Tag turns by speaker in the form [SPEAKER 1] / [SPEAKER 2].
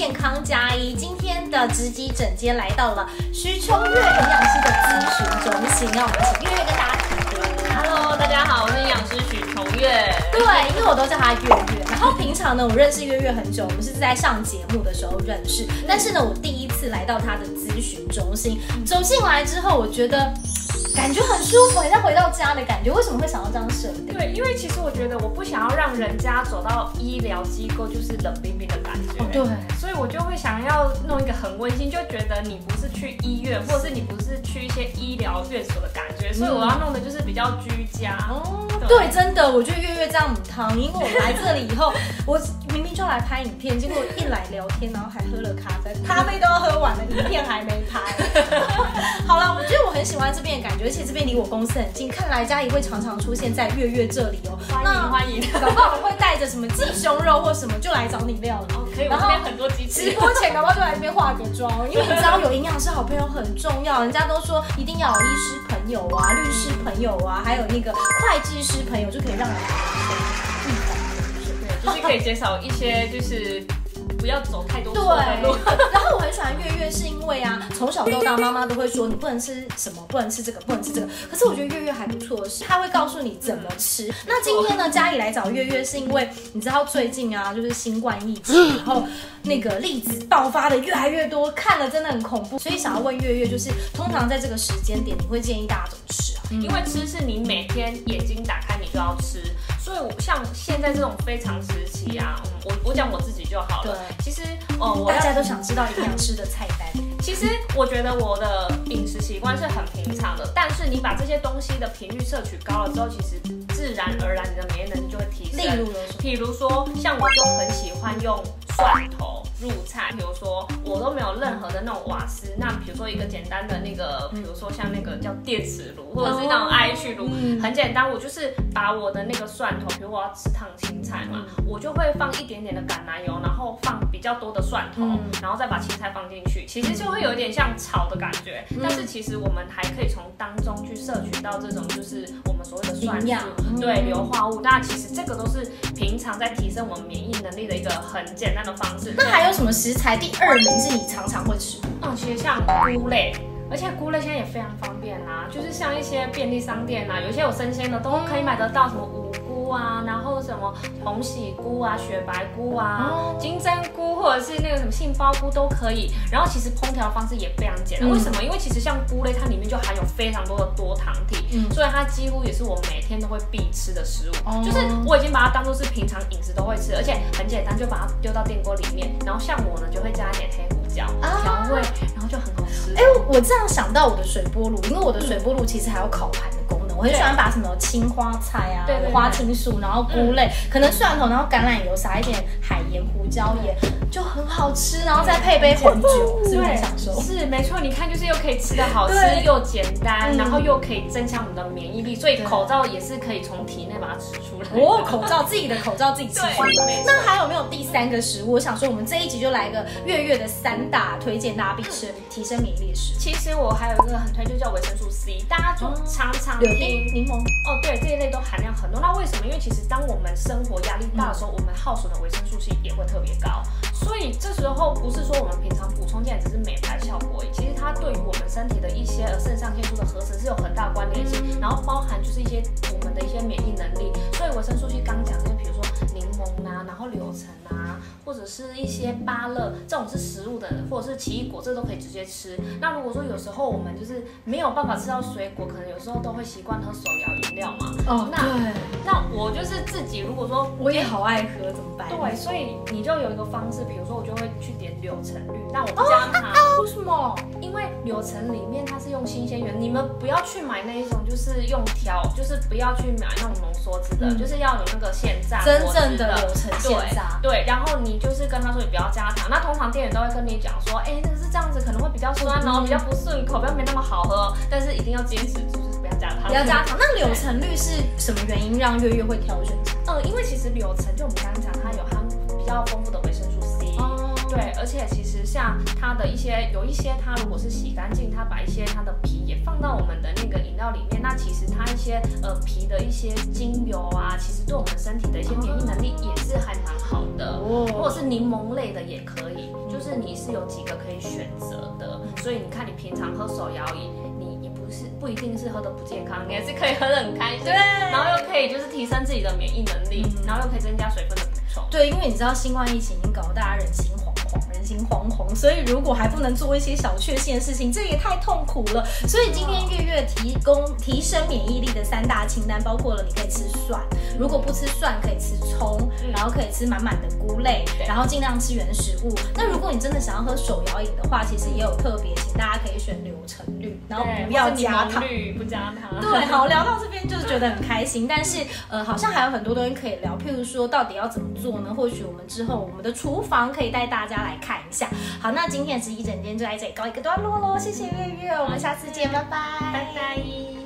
[SPEAKER 1] 健康加一。今天的直击整间来到了徐秋月营养师的咨询中心，让我们请月月跟大家提问。
[SPEAKER 2] Hello，大家好，我是营养师许秋月。
[SPEAKER 1] 对，因为我都叫她月月。然后平常呢，我认识月月很久，我们是在上节目的时候认识。但是呢，我第一次来到她的咨询中心，走进来之后，我觉得感觉很舒服，很像回到家的感觉。为什么会想要这样设定？
[SPEAKER 2] 对，因为其实我觉得我不想要让人家走到医疗机构就是冷冰冰的感觉。
[SPEAKER 1] 哦，对。
[SPEAKER 2] 所以我就会想要弄一个很温馨，就觉得你不是去医院，或者是你不是去一些医疗院所的感觉，所以我要弄的就是比较居家。
[SPEAKER 1] 哦，对，真的，我觉得月月这样很烫，因为我来这里以后，我明明就来拍影片，结果一来聊天，然后还喝了咖啡，咖啡都要喝完了，影片还没拍。好了，我觉得我很喜欢这边的感觉，而且这边离我公司很近，看来嘉怡会常常出现在月月这里哦。
[SPEAKER 2] 欢迎欢迎，
[SPEAKER 1] 搞不好我会带着什么鸡胸肉或什么就来找你料理。
[SPEAKER 2] 哦，可以，我这边很多
[SPEAKER 1] 直播前搞不好就来这边化个妆，因为你知道有营养师好朋友很重要，人家都说一定要有医师朋友啊、律师朋友啊，还有那个会计师朋友，就可以让人预防。
[SPEAKER 2] 对，就是可以减少一些就是。不要走太多
[SPEAKER 1] 对
[SPEAKER 2] 错的路。
[SPEAKER 1] 然月月，是因为啊，从小到大妈妈都会说你不能吃什么，不能吃这个，不能吃这个。可是我觉得月月还不错的是，她会告诉你怎么吃。那今天呢，家里来找月月是因为你知道最近啊，就是新冠疫情，然后那个例子爆发的越来越多，看了真的很恐怖。所以想要问月月，就是通常在这个时间点，你会建议大家怎么吃啊？
[SPEAKER 2] 因为吃是你每天也像现在这种非常时期啊，我我讲我自己就好了。其实，哦，我
[SPEAKER 1] 大家都想知道营养师的菜单。
[SPEAKER 2] 其实我觉得我的饮食习惯是很平常的，但是你把这些东西的频率摄取高了之后，其实自然而然你的免疫能力就会提升。
[SPEAKER 1] 例如，
[SPEAKER 2] 比如说像我就很喜欢用蒜头入菜，比如说我都没有任何的那种瓦斯，那比如说一个简单的那个，比如说像那个叫电磁炉，或者是那种 IH 炉，很简单，我就是把我的那个蒜头，比如我要吃烫青菜嘛，我就会放一点点的橄榄油，然后放比较多的蒜头，然后再把青菜放进去，其实就会有一点像炒的感觉，但是其实我们还可以从当中去摄取到这种就是我们所谓的蒜素，对硫化物，那其实这个都是平常在提升我们免疫能力的一个很简单的方式。
[SPEAKER 1] 那还有什么食材？第二名是你常常会吃的？
[SPEAKER 2] 嗯，其实像菇类。而且菇类现在也非常方便啦、啊，就是像一些便利商店啊，有些有生鲜的都可以买得到，什么五菇啊，然后什么红喜菇啊、雪白菇啊、哦、金针菇或者是那个什么杏鲍菇都可以。然后其实烹调方式也非常简单，嗯、为什么？因为其实像菇类，它里面就含有非常多的多糖体，嗯、所以它几乎也是我每天都会必吃的食物。哦、就是我已经把它当做是平常饮食都会吃，而且很简单，就把它丢到电锅里面。然后像我呢，就会加一点黑胡椒调味，然后就很好吃。
[SPEAKER 1] 哎，我这样想到我的水波炉，因为我的水波炉其实还有烤盘我很喜欢把什么青花菜啊、花青素，然后菇类，可能蒜头，然后橄榄油，撒一点海盐、胡椒盐，就很好吃，然后再配杯红酒，是不是很享受？
[SPEAKER 2] 是没错，你看就是又可以吃的好吃又简单，然后又可以增强我们的免疫力，所以口罩也是可以从体内把它吃出来。
[SPEAKER 1] 哦，口罩自己的口罩自己吃出来。那还有没有第三个食物？我想说，我们这一集就来一个月月的三大推荐大家必吃提升免疫力的食物。
[SPEAKER 2] 其实我还有一个很推，荐叫维生素 C，大家就常常
[SPEAKER 1] 柳丁、柠檬
[SPEAKER 2] 哦，对，这一类都含量很多。那为什么？因为其实当我们生活压力大的时候，我们耗损的维生素 C 也会特别高。所以这时候不是说我们平常补充进来只是美白效果，其实它对于我们身体的一些肾上腺素的合成是有很大关联性，然后包含就是一些我们的一些免疫能力。所以维生素 C 刚讲就，比如说柠檬啊，然后柳橙啊，或者是一些芭乐，这种是食物的，或者是奇异果，这都可以直接吃。那如果说有时候我们就是没有办法吃到水果，可能有时候都会习惯喝手摇饮料嘛。
[SPEAKER 1] 哦，那
[SPEAKER 2] 那我就是自己，如果说
[SPEAKER 1] 我也好爱喝，怎么办？
[SPEAKER 2] 对，所以你就有一个方式，比如说我就会去点柳橙绿，那我不加糖。
[SPEAKER 1] 啊？为什么？
[SPEAKER 2] 因为柳橙里面它是用新鲜原，你们不要去买那一种就是用调，就是不要去买那种浓缩汁的，嗯、就是要有那个现榨
[SPEAKER 1] 真正的柳橙现榨。
[SPEAKER 2] 对，然后你就是跟他说你不要加糖，那通常店员都会跟你讲说，哎，那个是这样子，可能会比较酸哦，嗯、比较不顺口，比较没那么好喝，但是一定要坚持就是不要加糖。
[SPEAKER 1] 不要加糖。那柳橙绿是什么原因让月月会挑选？
[SPEAKER 2] 嗯，因为其实柳橙就我们刚刚讲，它有它比较丰富的维生。对，而且其实像它的一些有一些，它如果是洗干净，它把一些它的皮也放到我们的那个饮料里面，那其实它一些呃皮的一些精油啊，其实对我们身体的一些免疫能力也是还蛮好的。哦。或者是柠檬类的也可以，就就是你是有几个可以选择的，所以你看你平常喝手摇饮，你也不是不一定是喝的不健康，你也是可以喝的很开心，
[SPEAKER 1] 对
[SPEAKER 2] 然后又可以就是提升自己的免疫能力，然后又可以增加水分的补充。
[SPEAKER 1] 对，因为你知道新冠疫情已经搞得大家人心惶惶，人心惶惶，所以如果还不能做一些小确幸的事情，这也太痛苦了。所以今天月月提供提升免疫力的三大清单，包括了你可以吃蒜，如果不吃蒜可以吃葱，然后可以吃满满的菇类，然后尽量吃原食物。那如果你真的想要喝手摇饮的话，其实也有特别，请大家可以选柳橙绿，然后不要加糖。
[SPEAKER 2] 绿，不加糖。
[SPEAKER 1] 对，好，聊到这边就是觉得很开心，但是呃，好像还有很多东西可以聊，譬如说到底要怎么做呢？或许我们之后我们的厨房可以带大家来看一下。好，那今天是一整天就在这里告一个段落喽，谢谢月月，我们下次见，拜拜，
[SPEAKER 2] 拜拜。